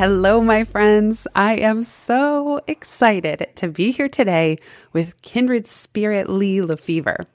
Hello, my friends. I am so excited to be here today with kindred spirit Lee LeFever.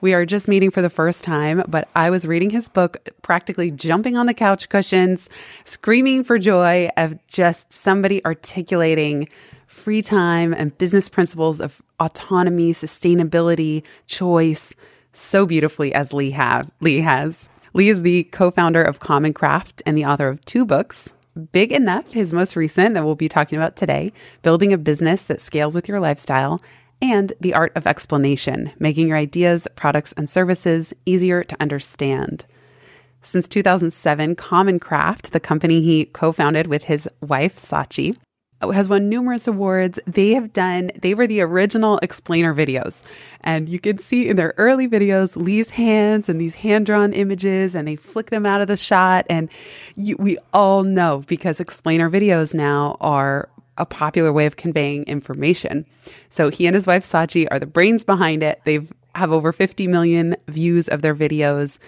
We are just meeting for the first time, but I was reading his book, practically jumping on the couch cushions, screaming for joy of just somebody articulating free time and business principles of autonomy, sustainability, choice so beautifully as Lee have Lee has. Lee is the co-founder of Common Craft and the author of two books. Big Enough, his most recent that we'll be talking about today, building a business that scales with your lifestyle, and The Art of Explanation, making your ideas, products, and services easier to understand. Since 2007, Common Craft, the company he co founded with his wife, Sachi, has won numerous awards. They have done, they were the original explainer videos. And you can see in their early videos Lee's hands and these hand drawn images, and they flick them out of the shot. And you, we all know because explainer videos now are a popular way of conveying information. So he and his wife Sachi are the brains behind it. They've have over 50 million views of their videos.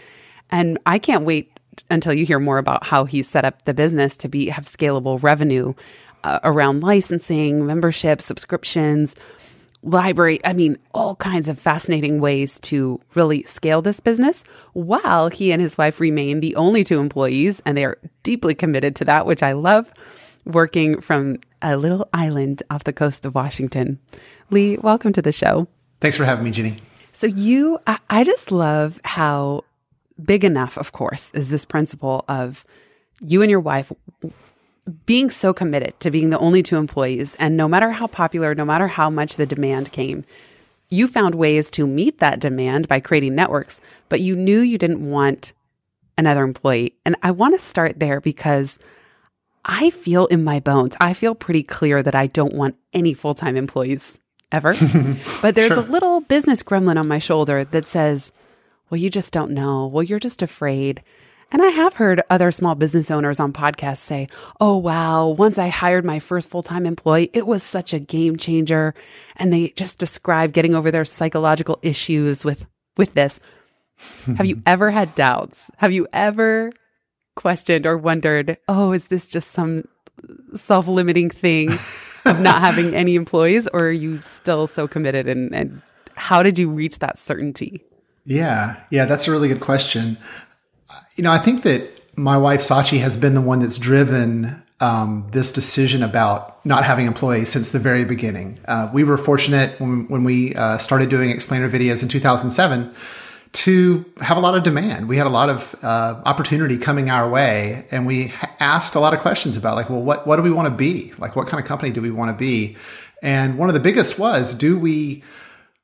And I can't wait until you hear more about how he set up the business to be have scalable revenue uh, around licensing, membership, subscriptions, library. I mean, all kinds of fascinating ways to really scale this business while he and his wife remain the only two employees and they are deeply committed to that, which I love working from a little island off the coast of Washington. Lee, welcome to the show. Thanks for having me, Jenny. So, you, I, I just love how big enough, of course, is this principle of you and your wife being so committed to being the only two employees. And no matter how popular, no matter how much the demand came, you found ways to meet that demand by creating networks, but you knew you didn't want another employee. And I want to start there because I feel in my bones, I feel pretty clear that I don't want any full time employees ever. but there's sure. a little business gremlin on my shoulder that says, well, you just don't know. Well, you're just afraid. And I have heard other small business owners on podcasts say, oh, wow, once I hired my first full time employee, it was such a game changer. And they just describe getting over their psychological issues with, with this. have you ever had doubts? Have you ever questioned or wondered, oh, is this just some self limiting thing of not having any employees? Or are you still so committed? And, and how did you reach that certainty? Yeah, yeah, that's a really good question. You know, I think that my wife Sachi has been the one that's driven um, this decision about not having employees since the very beginning. Uh, we were fortunate when, when we uh, started doing explainer videos in 2007 to have a lot of demand. We had a lot of uh, opportunity coming our way, and we asked a lot of questions about like, well, what what do we want to be? Like, what kind of company do we want to be? And one of the biggest was, do we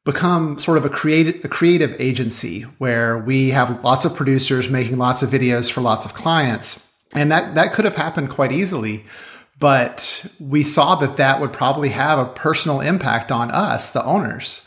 become sort of a creative a creative agency where we have lots of producers making lots of videos for lots of clients, and that that could have happened quite easily. But we saw that that would probably have a personal impact on us, the owners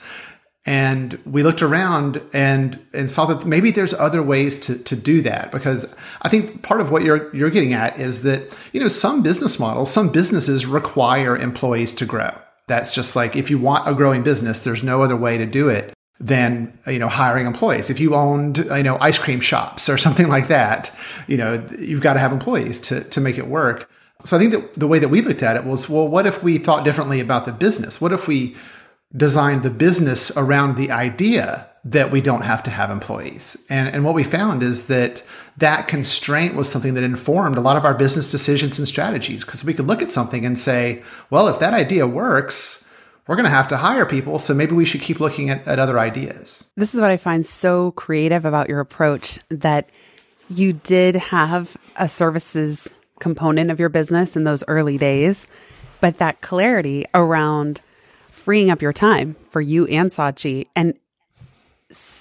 and we looked around and and saw that maybe there's other ways to to do that because I think part of what you're you're getting at is that you know some business models some businesses require employees to grow that's just like if you want a growing business there's no other way to do it than you know hiring employees. If you owned you know ice cream shops or something like that you know you've got to have employees to to make it work. So I think that the way that we looked at it was well what if we thought differently about the business? What if we designed the business around the idea that we don't have to have employees. And, and what we found is that that constraint was something that informed a lot of our business decisions and strategies because we could look at something and say, well, if that idea works, we're going to have to hire people. So maybe we should keep looking at, at other ideas. This is what I find so creative about your approach that you did have a services component of your business in those early days, but that clarity around freeing up your time for you and Sachi. And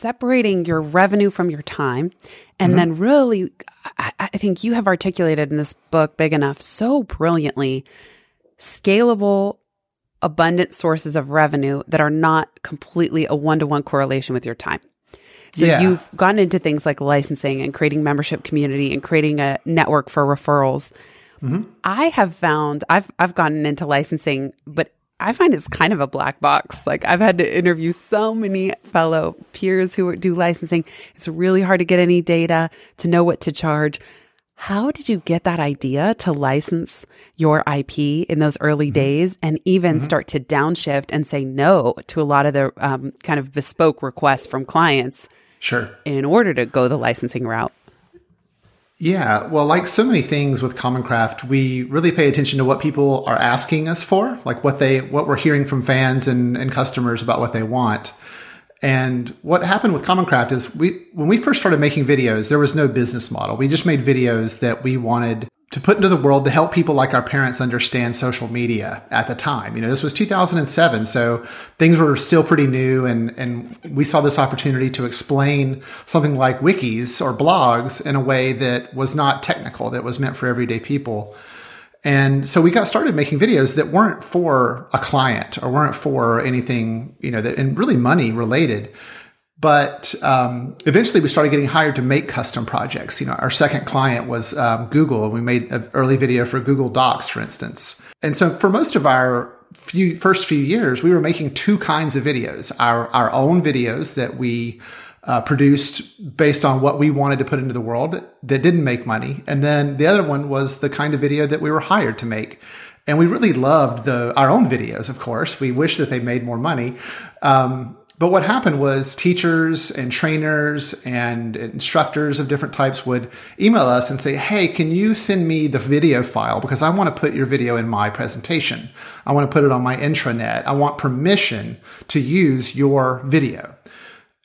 separating your revenue from your time. And mm-hmm. then, really, I, I think you have articulated in this book, Big Enough, so brilliantly scalable, abundant sources of revenue that are not completely a one to one correlation with your time. So yeah. you've gotten into things like licensing and creating membership community and creating a network for referrals. Mm-hmm. I have found I've I've gotten into licensing, but I find it's kind of a black box. Like I've had to interview so many fellow peers who do licensing. It's really hard to get any data to know what to charge. How did you get that idea to license your IP in those early mm-hmm. days and even mm-hmm. start to downshift and say no to a lot of the um, kind of bespoke requests from clients? Sure. In order to go the licensing route. Yeah, well, like so many things with Common Craft, we really pay attention to what people are asking us for, like what they what we're hearing from fans and, and customers about what they want. And what happened with Common Craft is we when we first started making videos, there was no business model. We just made videos that we wanted to put into the world to help people like our parents understand social media at the time. You know, this was 2007, so things were still pretty new and and we saw this opportunity to explain something like wikis or blogs in a way that was not technical, that was meant for everyday people. And so we got started making videos that weren't for a client or weren't for anything, you know, that and really money related. But um, eventually, we started getting hired to make custom projects. You know, our second client was um, Google, and we made an early video for Google Docs, for instance. And so, for most of our few first few years, we were making two kinds of videos: our our own videos that we uh, produced based on what we wanted to put into the world that didn't make money, and then the other one was the kind of video that we were hired to make. And we really loved the our own videos. Of course, we wish that they made more money. Um, but what happened was teachers and trainers and instructors of different types would email us and say, Hey, can you send me the video file? Because I want to put your video in my presentation. I want to put it on my intranet. I want permission to use your video.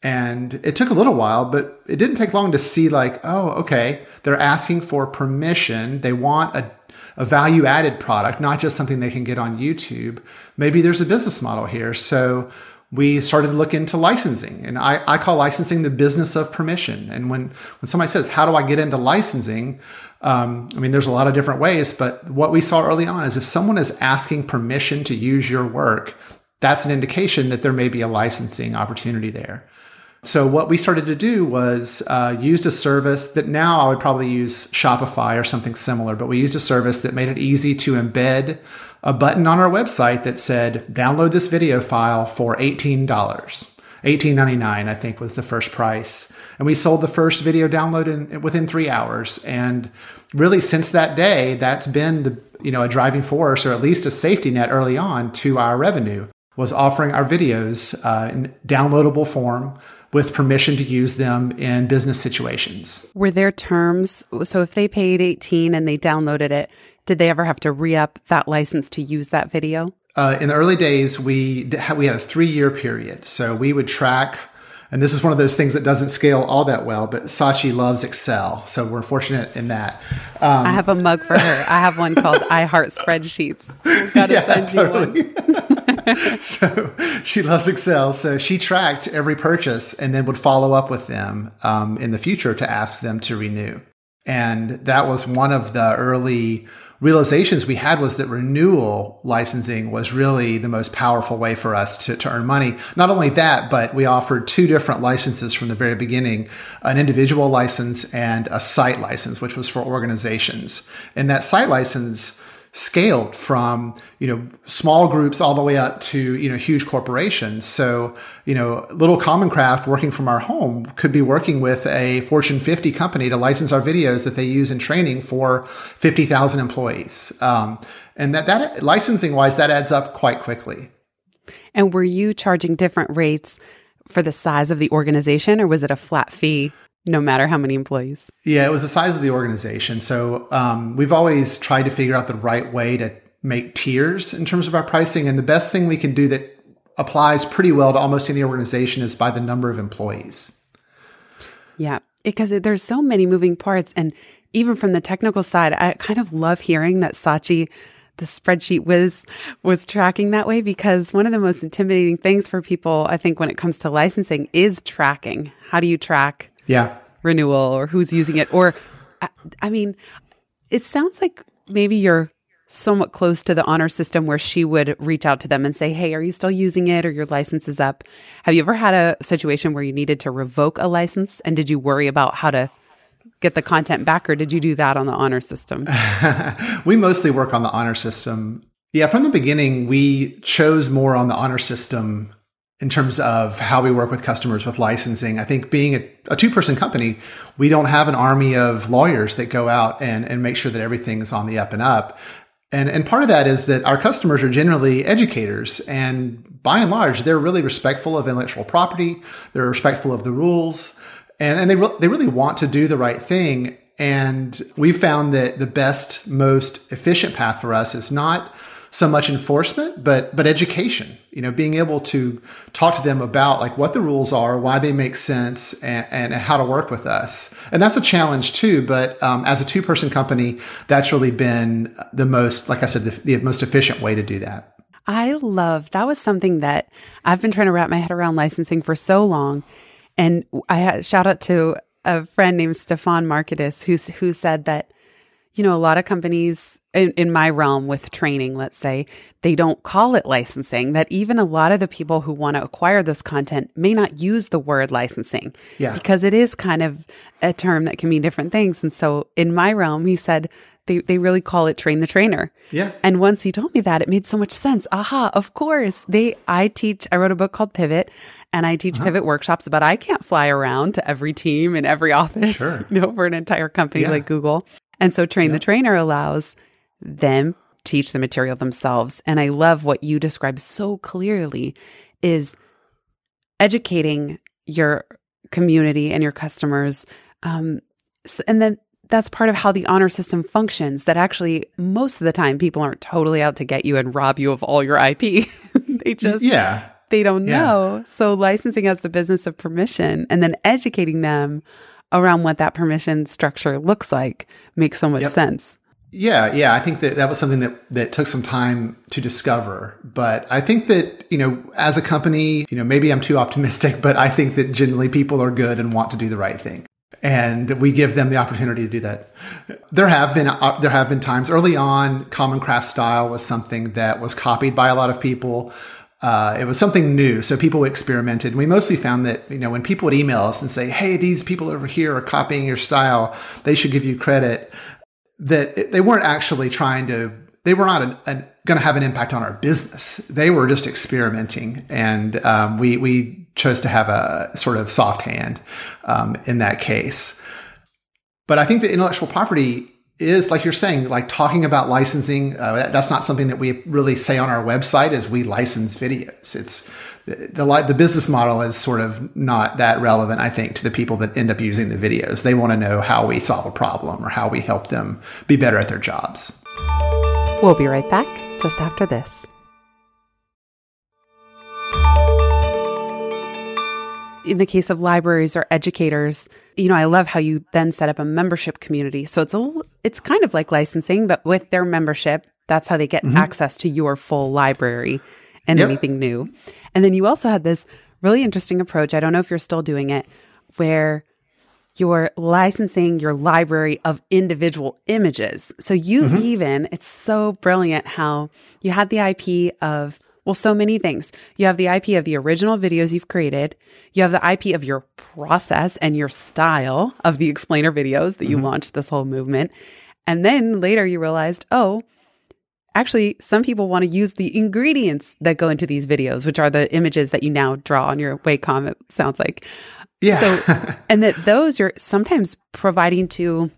And it took a little while, but it didn't take long to see like, oh, okay, they're asking for permission. They want a, a value added product, not just something they can get on YouTube. Maybe there's a business model here. So we started to look into licensing. And I, I call licensing the business of permission. And when when somebody says how do i get into licensing? Um, i mean there's a lot of different ways but what we saw early on is if someone is asking permission to use your work that's an indication that there may be a licensing opportunity there. So what we started to do was uh, used a service that now I would probably use Shopify or something similar, but we used a service that made it easy to embed a button on our website that said, download this video file for $18. $18.99, I think was the first price. And we sold the first video download in, within three hours. And really since that day, that's been the, you know, a driving force or at least a safety net early on to our revenue was offering our videos uh, in downloadable form with permission to use them in business situations. Were there terms? So if they paid 18 and they downloaded it, did they ever have to re up that license to use that video? Uh, in the early days, we we had a three year period, so we would track. And this is one of those things that doesn't scale all that well, but Sachi loves Excel, so we're fortunate in that. Um, I have a mug for her. I have one called I Heart Spreadsheets. Gotta yeah, send totally. you one. so she loves Excel, so she tracked every purchase and then would follow up with them um, in the future to ask them to renew. And that was one of the early realizations we had was that renewal licensing was really the most powerful way for us to, to earn money. Not only that, but we offered two different licenses from the very beginning, an individual license and a site license, which was for organizations. And that site license scaled from you know small groups all the way up to you know huge corporations. So you know little common craft working from our home could be working with a fortune 50 company to license our videos that they use in training for 50000 employees. Um, and that that licensing wise that adds up quite quickly. And were you charging different rates for the size of the organization or was it a flat fee no matter how many employees. Yeah, it was the size of the organization. So um, we've always tried to figure out the right way to make tiers in terms of our pricing. And the best thing we can do that applies pretty well to almost any organization is by the number of employees. Yeah, because there's so many moving parts. And even from the technical side, I kind of love hearing that Sachi the spreadsheet was was tracking that way because one of the most intimidating things for people, I think, when it comes to licensing is tracking. How do you track Yeah. renewal or who's using it? Or, I, I mean, it sounds like maybe you're somewhat close to the honor system where she would reach out to them and say, Hey, are you still using it or your license is up? Have you ever had a situation where you needed to revoke a license? And did you worry about how to get the content back or did you do that on the honor system? we mostly work on the honor system. Yeah, from the beginning, we chose more on the honor system in terms of how we work with customers with licensing. I think being a, a two person company, we don't have an army of lawyers that go out and, and make sure that everything's on the up and up. And, and part of that is that our customers are generally educators and by and large, they're really respectful of intellectual property. They're respectful of the rules and, and they, re- they really want to do the right thing. And we found that the best, most efficient path for us is not so much enforcement, but but education. You know, being able to talk to them about like what the rules are, why they make sense, and, and how to work with us. And that's a challenge too. But um, as a two person company, that's really been the most, like I said, the, the most efficient way to do that. I love that was something that I've been trying to wrap my head around licensing for so long. And I shout out to a friend named Stefan Marketis who's who said that you know, a lot of companies in, in, my realm with training, let's say, they don't call it licensing, that even a lot of the people who want to acquire this content may not use the word licensing yeah. because it is kind of a term that can mean different things. And so in my realm, he said, they, they really call it train the trainer. Yeah. And once he told me that, it made so much sense. Aha, of course. They I teach I wrote a book called Pivot and I teach uh-huh. pivot workshops, but I can't fly around to every team in every office sure. you know, for an entire company yeah. like Google. And so train the trainer allows them teach the material themselves. And I love what you describe so clearly is educating your community and your customers. Um, and then that's part of how the honor system functions that actually most of the time people aren't totally out to get you and rob you of all your IP. they just yeah. They don't Yeah. know. So licensing as the business of permission and then educating them around what that permission structure looks like makes so much Yep. sense. Yeah, yeah. I think that that was something that that took some time to discover. But I think that you know, as a company, you know, maybe I'm too optimistic, but I think that generally people are good and want to do the right thing, and we give them the opportunity to do that. There have been uh, there have been times early on. Common craft style was something that was copied by a lot of people. Uh, it was something new, so people experimented. We mostly found that you know when people would email us and say, "Hey, these people over here are copying your style. They should give you credit." that it- they weren't actually trying to they were not going to have an impact on our business they were just experimenting and um, we we chose to have a sort of soft hand um, in that case but i think that intellectual property is like you're saying like talking about licensing uh, that's not something that we really say on our website as we license videos it's the, the the business model is sort of not that relevant, I think, to the people that end up using the videos. They want to know how we solve a problem or how we help them be better at their jobs. We'll be right back just after this. In the case of libraries or educators, you know, I love how you then set up a membership community. So it's a it's kind of like licensing, but with their membership, that's how they get mm-hmm. access to your full library and Yep. anything new. And then you also had this really interesting approach. I don't know if you're still doing it, where you're licensing your library of individual images. So you mm-hmm. even, it's so brilliant how you had the IP of, well, so many things. You have the IP of the original videos you've created, you have the IP of your process and your style of the explainer videos that you mm-hmm. launched this whole movement. And then later you realized, oh, actually some people want to use the ingredients that go into these videos which are the images that you now draw on your wacom it sounds like Yeah. so and that those you're sometimes providing to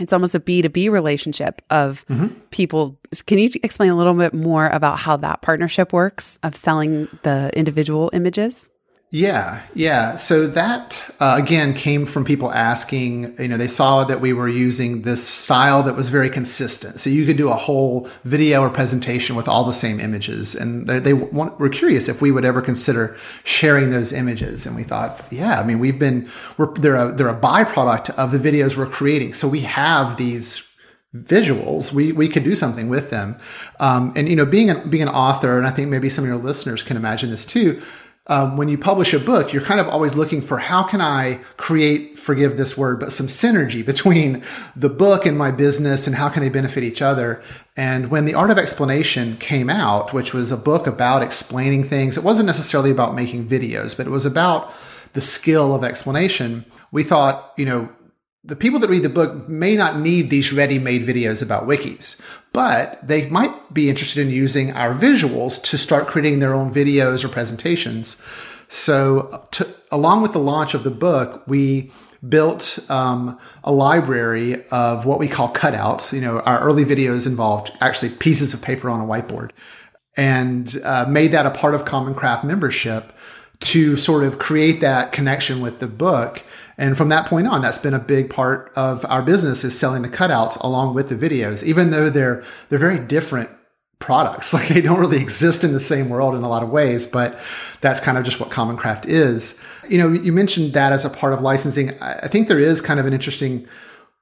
it's almost a b2b relationship of mm-hmm. people can you explain a little bit more about how that partnership works of selling the individual images Yeah, yeah. So that uh, again came from people asking. You know, they saw that we were using this style that was very consistent. So you could do a whole video or presentation with all the same images, and they, they want, were curious if we would ever consider sharing those images. And we thought, yeah. I mean, we've been we're they're a they're a byproduct of the videos we're creating. So we have these visuals, we we could do something with them. Um, and you know, being being an author, and I think maybe some of your listeners can imagine this too. Um, when you publish a book, you're kind of always looking for how can I create, forgive this word, but some synergy between the book and my business and how can they benefit each other. And when The Art of Explanation came out, which was a book about explaining things, it wasn't necessarily about making videos, but it was about the skill of explanation. We thought, you know, the people that read the book may not need these ready-made videos about wikis, but they might be interested in using our visuals to start creating their own videos or presentations. So, to, along with the launch of the book, we built um, a library of what we call cutouts. You know, our early videos involved actually pieces of paper on a whiteboard, and uh, made that a part of Common Craft membership to sort of create that connection with the book and from that point on, that's been a big part of our business is selling the cutouts along with the videos, even though they're they're very different products. Like they don't really exist in the same world in a lot of ways, but that's kind of just what Common Craft is. You know, you mentioned that as a part of licensing. I think there is kind of an interesting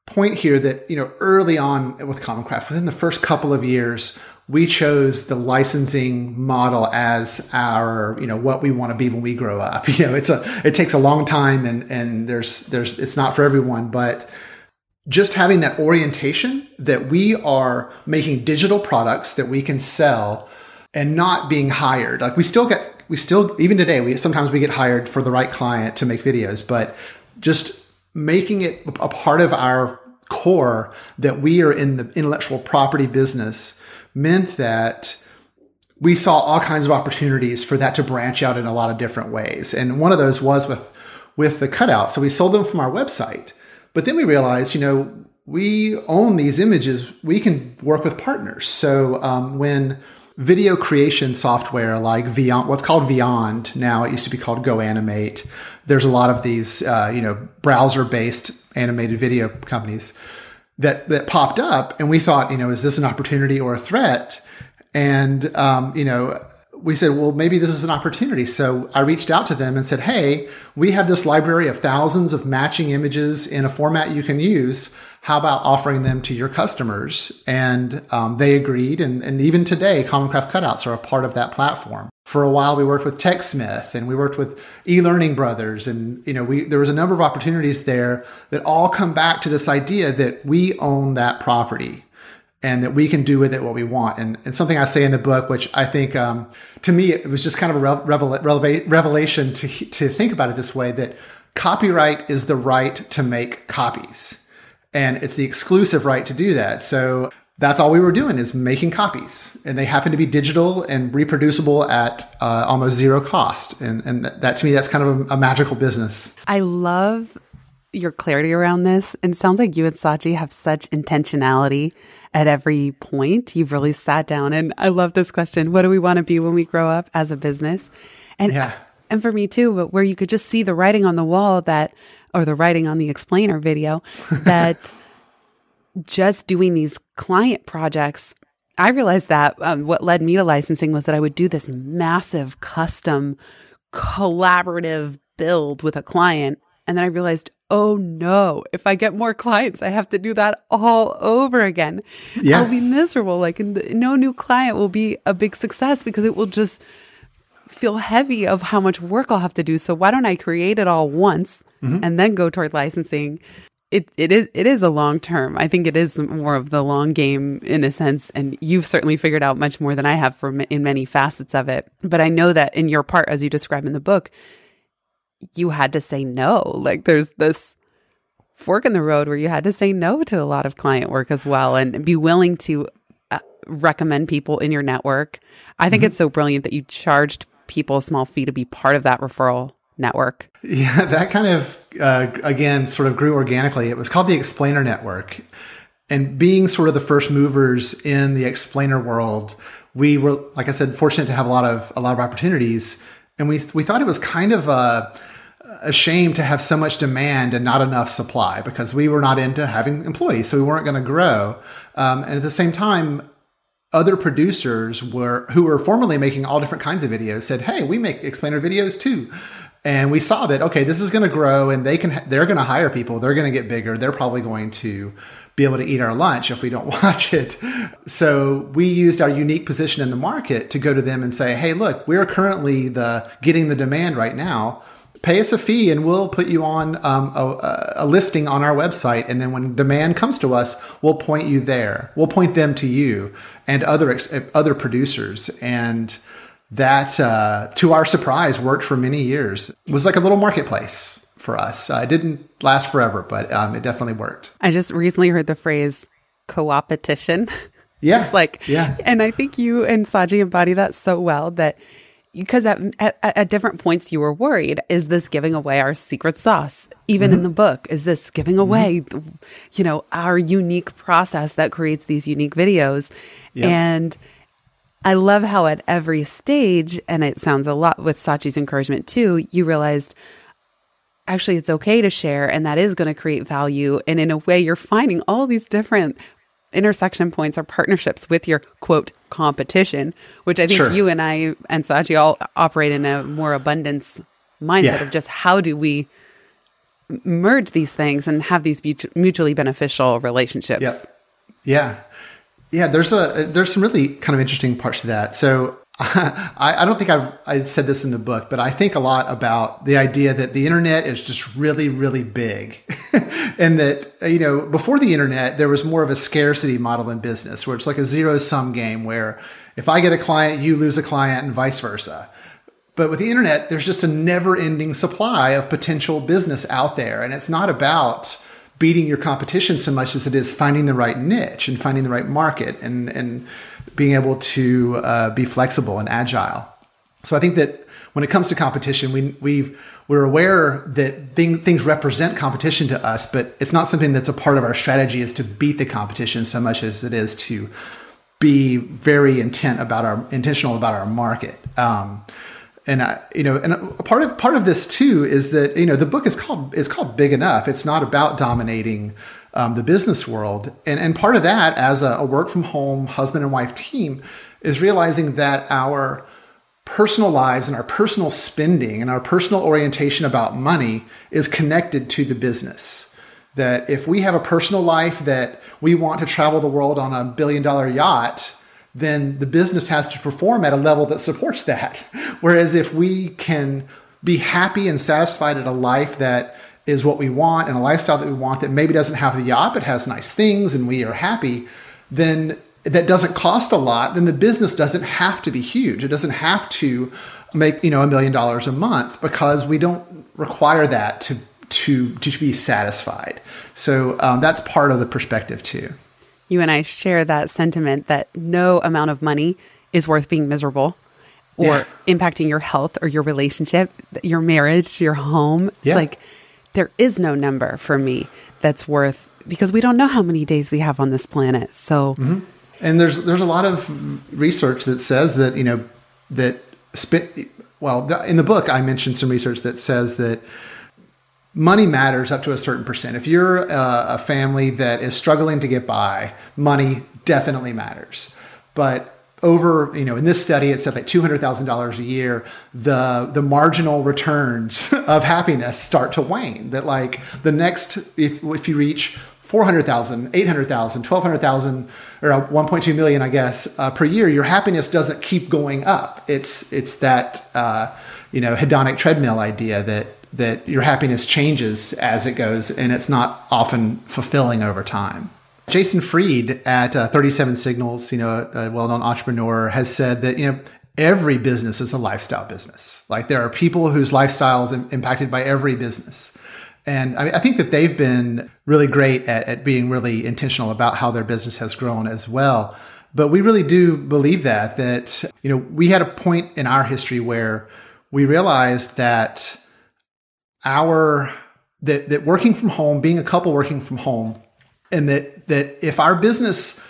point here that, you know, early on with Common Craft, within the first couple of years, we chose the licensing model as our you know what we want to be when we grow up. You know it's a it takes a long time and and there's there's it's not for everyone but just having that orientation that we are making digital products that we can sell and not being hired. Like we still get we still even today we sometimes we get hired for the right client to make videos but just making it a part of our core that we are in the intellectual property business meant that we saw all kinds of opportunities for that to branch out in a lot of different ways. And one of those was with with the cutout. So we sold them from our website. But then we realized, you know, we own these images. We can work with partners. So um, when video creation software like Vyond, what's called Vyond now, it used to be called GoAnimate. There's a lot of these, uh, you know, browser-based animated video companies that that popped up, and we thought, you know, is this an opportunity or a threat? And um, you know, we said, well, maybe this is an opportunity. So I reached out to them and said, hey, we have this library of thousands of matching images in a format you can use. How about offering them to your customers? And um, they agreed. And, and even today, Common Craft cutouts are a part of that platform. For a while, we worked with TechSmith and we worked with eLearning Brothers. And, you know, we, there was a number of opportunities there that all come back to this idea that we own that property and that we can do with it what we want. And, and something I say in the book, which I think, um, to me, it was just kind of a revel- revel- revelation to, to think about it this way that copyright is the right to make copies. And it's the exclusive right to do that. So that's all we were doing is making copies. And they happen to be digital and reproducible at uh, almost zero cost. And, and that, to me, that's kind of a, a magical business. I love your clarity around this. And it sounds like you and Sachi have such intentionality at every point. You've really sat down and I love this question. What do we want to be when we grow up as a business? And yeah. and for me too, but where you could just see the writing on the wall that or the writing on the explainer video that just doing these client projects I realized that um, what led me to licensing was that I would do this massive custom collaborative build with a client and then I realized, oh no, if I get more clients, I have to do that all over again. Yeah. I'll be miserable. Like, no new client will be a big success because it will just feel heavy of how much work I'll have to do. So why don't I create it all once mm-hmm. and then go toward licensing? It it is it is a long term. I think it is more of the long game in a sense, and you've certainly figured out much more than I have for in many facets of it. But I know that in your part, as you describe in the book, you had to say no. Like there's this fork in the road where you had to say no to a lot of client work as well and be willing to uh, recommend people in your network. I think mm-hmm. it's so brilliant that you charged people a small fee to be part of that referral network. Yeah, that kind of, uh, again, sort of grew organically. It was called the Explainer Network. And being sort of the first movers in the explainer world, we were, like I said, fortunate to have a lot of a lot of opportunities, and we we thought it was kind of a a shame to have so much demand and not enough supply because we were not into having employees, so we weren't going to grow. Um, and at the same time, other producers were who were formerly making all different kinds of videos said, "Hey, we make explainer videos too." And we saw that okay, this is going to grow, and they can they're going to hire people. They're going to get bigger. They're probably going to be able to eat our lunch if we don't watch it. So we used our unique position in the market to go to them and say, "Hey, look, we're currently the getting the demand right now." pay us a fee and we'll put you on um, a, a, listing on our website. And then when demand comes to us, we'll point you there. We'll point them to you and other other producers. And that, uh, to our surprise, worked for many years. It was like a little marketplace for us. Uh, it didn't last forever, but um, it definitely worked. I just recently heard the phrase co-opetition. Yeah. it's like, yeah. And I think you and Sachi embody that so well that because at, at, at, different points you were worried is this giving away our secret sauce even mm-hmm. in the book is this giving mm-hmm. away mm-hmm. you know our unique process that creates these unique videos and i love how at every stage and it sounds a lot with sachi's encouragement too you realized actually it's okay to share and that is going to create value and in a way you're finding all these different intersection points or partnerships with your quote competition, which I think sure. you and I and Sachi all operate in a more abundance mindset yeah. of just how do we merge these things and have these mutually beneficial relationships. Yeah. Yeah. Yeah, there's a there's some really kind of interesting parts to that. So I, I don't think I've I said this in the book, but I think a lot about the idea that the internet is just really, really big. and that, you know, before the internet, there was more of a scarcity model in business where it's like a zero sum game where if I get a client, you lose a client and vice versa. But with the internet, there's just a never ending supply of potential business out there. And it's not about, beating your competition so much as it is finding the right niche and finding the right market and and being able to uh, be flexible and agile. So I think that when it comes to competition, we we we're aware that thing, things represent competition to us, but it's not something that's a part of our strategy is to beat the competition so much as it is to be very intent about our intentional about our market. Um, and I, you know, and part of part of this too is that you know the book is called is called Big Enough. It's not about dominating um, the business world, and and part of that as a, a work from home husband and wife team is realizing that our personal lives and our personal spending and our personal orientation about money is connected to the business. That if we have a personal life that we want to travel the world on a billion dollar yacht, then the business has to perform at a level that supports that. Whereas if we can be happy and satisfied at a life that is what we want and a lifestyle that we want that maybe doesn't have the yacht but has nice things and we are happy, then that doesn't cost a lot, then the business doesn't have to be huge. It doesn't have to make, you know, a million dollars a month because we don't require that to to to be satisfied. So um, that's part of the perspective too you and I share that sentiment that no amount of money is worth being miserable or yeah. impacting your health or your relationship, your marriage, your home. It's yeah. like there is no number for me that's worth because we don't know how many days we have on this planet. So mm-hmm. and there's there's a lot of research that says that, you know, that spit well, in the book I mentioned some research that says that money matters up to a certain percent. If you're a, a, family that is struggling to get by, money definitely matters. But over, you know, in this study, it said like two hundred thousand dollars a year. The the marginal returns of happiness start to wane. That like the next, if if you reach 400,000, 800,000, 1200,000 or 1.2 million, I guess, uh, per year, your happiness doesn't keep going up. It's, it's that, uh, you know, hedonic treadmill idea that that your happiness changes as it goes and it's not often fulfilling over time. Jason Fried at uh, 37 Signals, you know, a well-known entrepreneur, has said that you know every business is a lifestyle business. Like there are people whose lifestyle is impacted by every business. And I, I think that they've been really great at, at being really intentional about how their business has grown as well. But we really do believe that, that, you know, we had a point in our history where we realized that our that that working from home, being a couple working from home, and that that if our business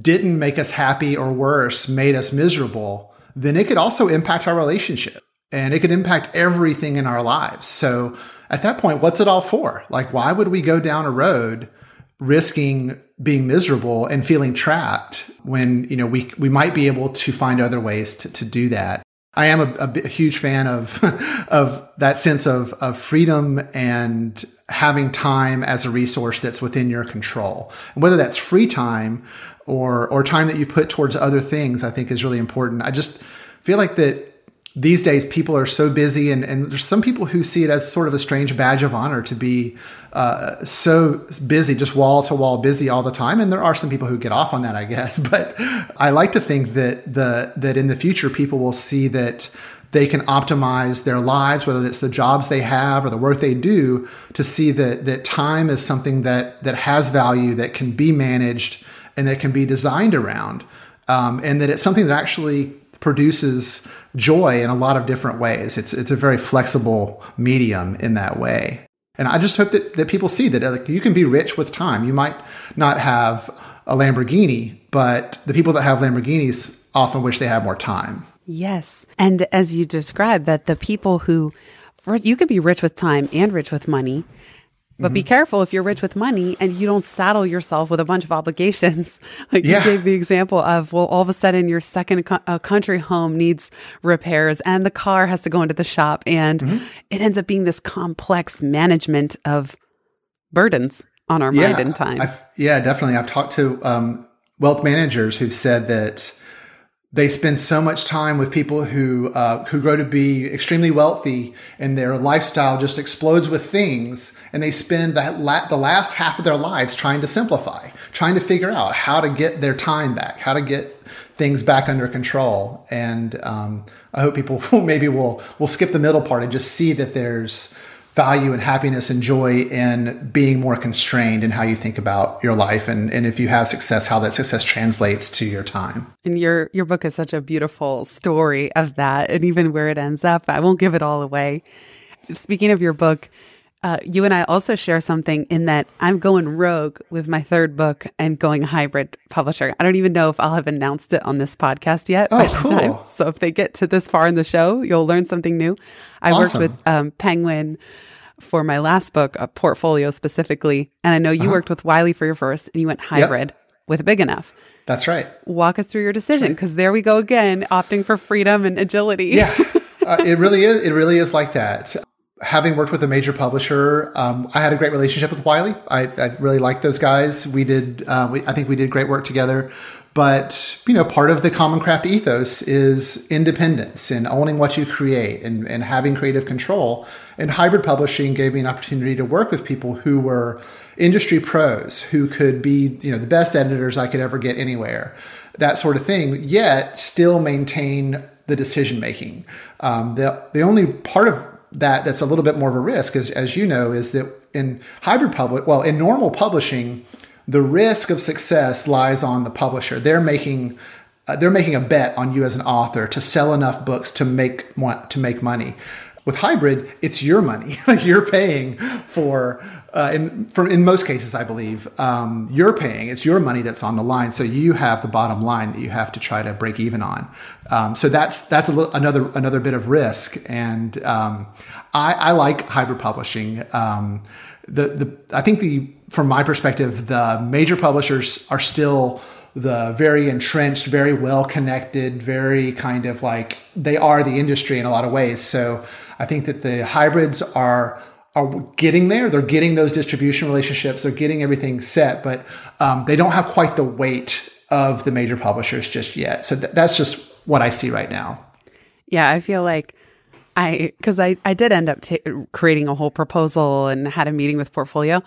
didn't make us happy or worse, made us miserable, then it could also impact our relationship and it could impact everything in our lives. So at that point, what's it all for? Like, why would we go down a road risking being miserable and feeling trapped when, you know, we, we might be able to find other ways to, to do that? I am a, a, a huge fan of of that sense of of freedom and having time as a resource that's within your control. And whether that's free time or or time that you put towards other things, I think is really important. I just feel like that these days people are so busy and, and there's some people who see it as sort of a strange badge of honor to be uh, so busy just wall to wall busy all the time and there are some people who get off on that i guess but i like to think that the that in the future people will see that they can optimize their lives whether it's the jobs they have or the work they do to see that that time is something that that has value that can be managed and that can be designed around um, and that it's something that actually produces joy in a lot of different ways. It's it's a very flexible medium in that way. And I just hope that, that people see that like, you can be rich with time. You might not have a Lamborghini, but the people that have Lamborghinis often wish they had more time. Yes. And as you described, that the people who, first, you can be rich with time and rich with money, but mm-hmm. be careful if you're rich with money and you don't saddle yourself with a bunch of obligations. Like yeah. you gave the example of, well, all of a sudden your second co- uh, country home needs repairs and the car has to go into the shop. And mm-hmm. it ends up being this complex management of burdens on our yeah, mind and time. I've, yeah, definitely. I've talked to um, wealth managers who've said that they spend so much time with people who uh, who grow to be extremely wealthy and their lifestyle just explodes with things and they spend the, la- the last half of their lives trying to simplify trying to figure out how to get their time back how to get things back under control. And um, i hope people maybe will will skip the middle part and just see that there's value and happiness and joy in being more constrained in how you think about your life and, and if you have success how that success translates to your time. And your your book is such a beautiful story of that and even where it ends up. I won't give it all away. Speaking of your book uh, you and I also share something in that I'm going rogue with my third book and going hybrid publisher. I don't even know if I'll have announced it on this podcast yet oh, cool. time. So if they get to this far in the show, you'll learn something new. I awesome. worked with um, Penguin for my last book, a portfolio specifically. And I know you uh-huh. worked with Wiley for your first and you went hybrid yep. with Big Enough. That's right. Walk us through your decision because right. there we go again, opting for freedom and agility. Yeah, uh, it really is. It really is like that. Having worked with a major publisher, um, I had a great relationship with Wiley. I, I really liked those guys. We did. Uh, we, I think we did great work together. But you know, part of the Common Craft ethos is independence and owning what you create and, and having creative control. And hybrid publishing gave me an opportunity to work with people who were industry pros, who could be you know the best editors I could ever get anywhere, that sort of thing. Yet still maintain the decision making. Um, the the only part of that that's a little bit more of a risk, as as you know, is that in hybrid public, well, in normal publishing the risk of success lies on the publisher. They're making uh, they're making a bet on you as an author to sell enough books to make to make money. With hybrid, it's your money. you're paying for, uh, in for in most cases, I believe um, you're paying. It's your money that's on the line. So you have the bottom line that you have to try to break even on. Um, so that's that's a little, another another bit of risk. And um, I, I, like hybrid publishing. Um, the the I think the from my perspective, the major publishers are still the very entrenched, very well connected, very kind of like they are the industry in a lot of ways. So I think that the hybrids are are getting there. They're getting those distribution relationships. They're getting everything set, but um, they don't have quite the weight of the major publishers just yet. So th- that's just what I see right now. Yeah, I feel like I because I I did end up t- creating a whole proposal and had a meeting with Portfolio,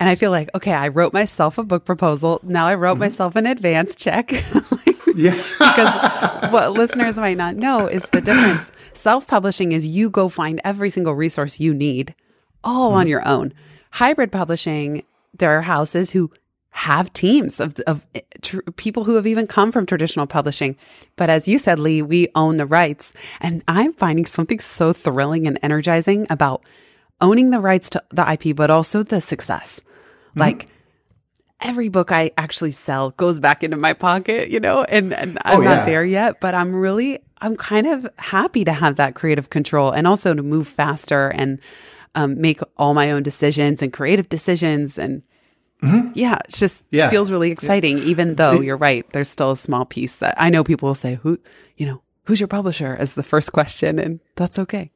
and I feel like, okay, I wrote myself a book proposal. Now I wrote mm-hmm. myself an advance check. yeah. because what listeners might not know is the difference. Self publishing is you go find every single resource you need all mm-hmm. on your own. Hybrid publishing, there are houses who have teams of, of eh, tr- people who have even come from traditional publishing. But as you said, Lee, we own the rights. And I'm finding something so thrilling and energizing about owning the rights to the IP, but also the success. Mm-hmm. Like every book I actually sell goes back into my pocket, you know, and, and I'm oh, yeah. not there yet, but I'm really, I'm kind of happy to have that creative control and also to move faster and um, make all my own decisions and creative decisions. And mm-hmm. yeah, it's just yeah. feels really exciting, yeah. even though you're right. There's still a small piece that I know people will say, who, you know, who's your publisher as the first question, and that's okay.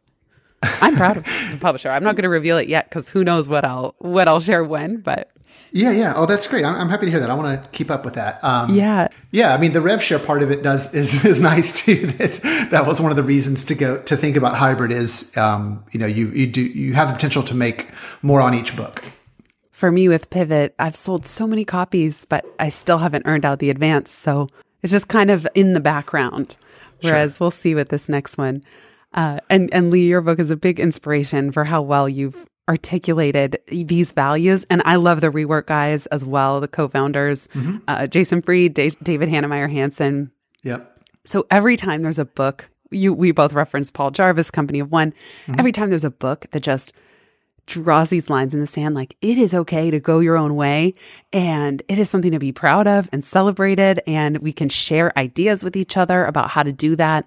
I'm proud of the publisher. I'm not going to reveal it yet because who knows what I'll what I'll share when, but yeah, yeah. Oh, that's great. I'm, I'm happy to hear that. I want to keep up with that. Um, yeah, yeah. I mean, the rev share part of it does is is nice too. That that was one of the reasons to go to think about hybrid. Is um, you know you you do you have the potential to make more on each book. For me with Pivot, I've sold so many copies, but I still haven't earned out the advance. So it's just kind of in the background. Whereas sure. we'll see with this next one. Uh, and and Lee, your book is a big inspiration for how well you've articulated these values. And I love the rework guys as well, the co-founders, mm-hmm. uh, Jason Fried, D- David Heinemeier Hansson. Yep. So every time there's a book, you we both referenced Paul Jarvis, Company of One. Mm-hmm. Every time there's a book that just draws these lines in the sand like it is okay to go your own way and it is something to be proud of and celebrated and we can share ideas with each other about how to do that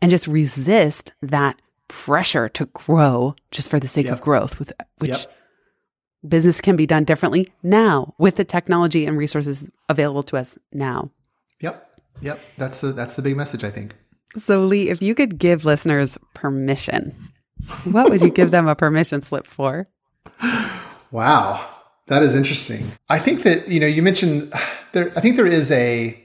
and just resist that pressure to grow just for the sake yep. of growth with which yep. business can be done differently now with the technology and resources available to us now. Yep. Yep. That's the that's the big message I think. So Lee, if you could give listeners permission, what would you give them a permission slip for? Wow. That is interesting. I think that, you know, you mentioned there I think there is a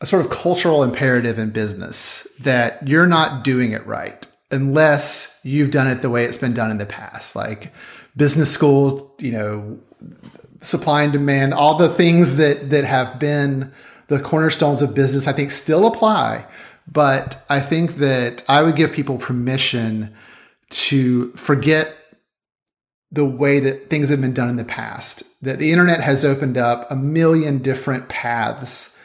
a sort of cultural imperative in business that you're not doing it right unless you've done it the way it's been done in the past, like business school, you know, supply and demand, all the things that that have been the cornerstones of business, I think still apply. But I think that I would give people permission to forget the way that things have been done in the past. That the internet has opened up a million different paths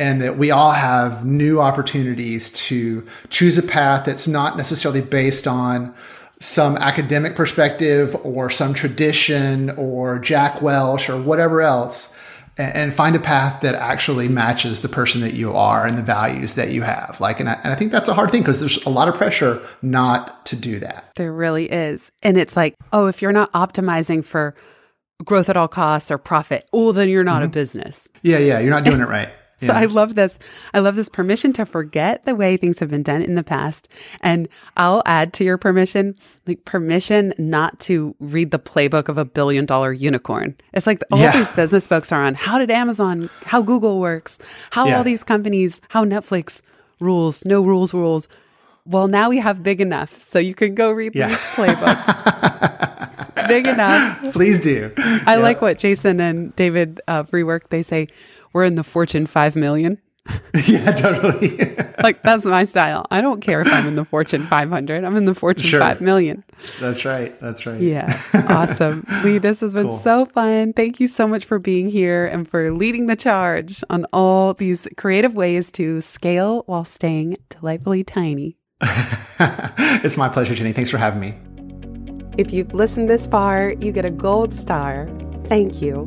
and that we all have new opportunities to choose a path that's not necessarily based on some academic perspective or some tradition or Jack Welch or whatever else and find a path that actually matches the person that you are and the values that you have. Like, and I, and I think that's a hard thing because there's a lot of pressure not to do that. There really is. And it's like, oh, if you're not optimizing for growth at all costs or profit, oh, then you're not mm-hmm. a business. Yeah, yeah, you're not doing it right. So yeah. I love this. I love this permission to forget the way things have been done in the past. And I'll add to your permission, like permission not to read the playbook of a billion dollar unicorn. It's like all yeah. these business folks are on how did Amazon, how Google works, how yeah. all these companies, how Netflix rules, no rules rules. Well, now we have big enough. So you can go read yeah. playbook. big enough. Please do. I like what Jason and David uh, Rework, they say, we're in the Fortune 5 million. yeah, totally. like that's my style. I don't care if I'm in the Fortune 500. I'm in the Fortune sure. 5 million. That's right. That's right. Yeah. Awesome. Lee, this has been cool. so fun. Thank you so much for being here and for leading the charge on all these creative ways to scale while staying delightfully tiny. it's my pleasure, Jenny. Thanks for having me. If you've listened this far, you get a gold star. Thank you.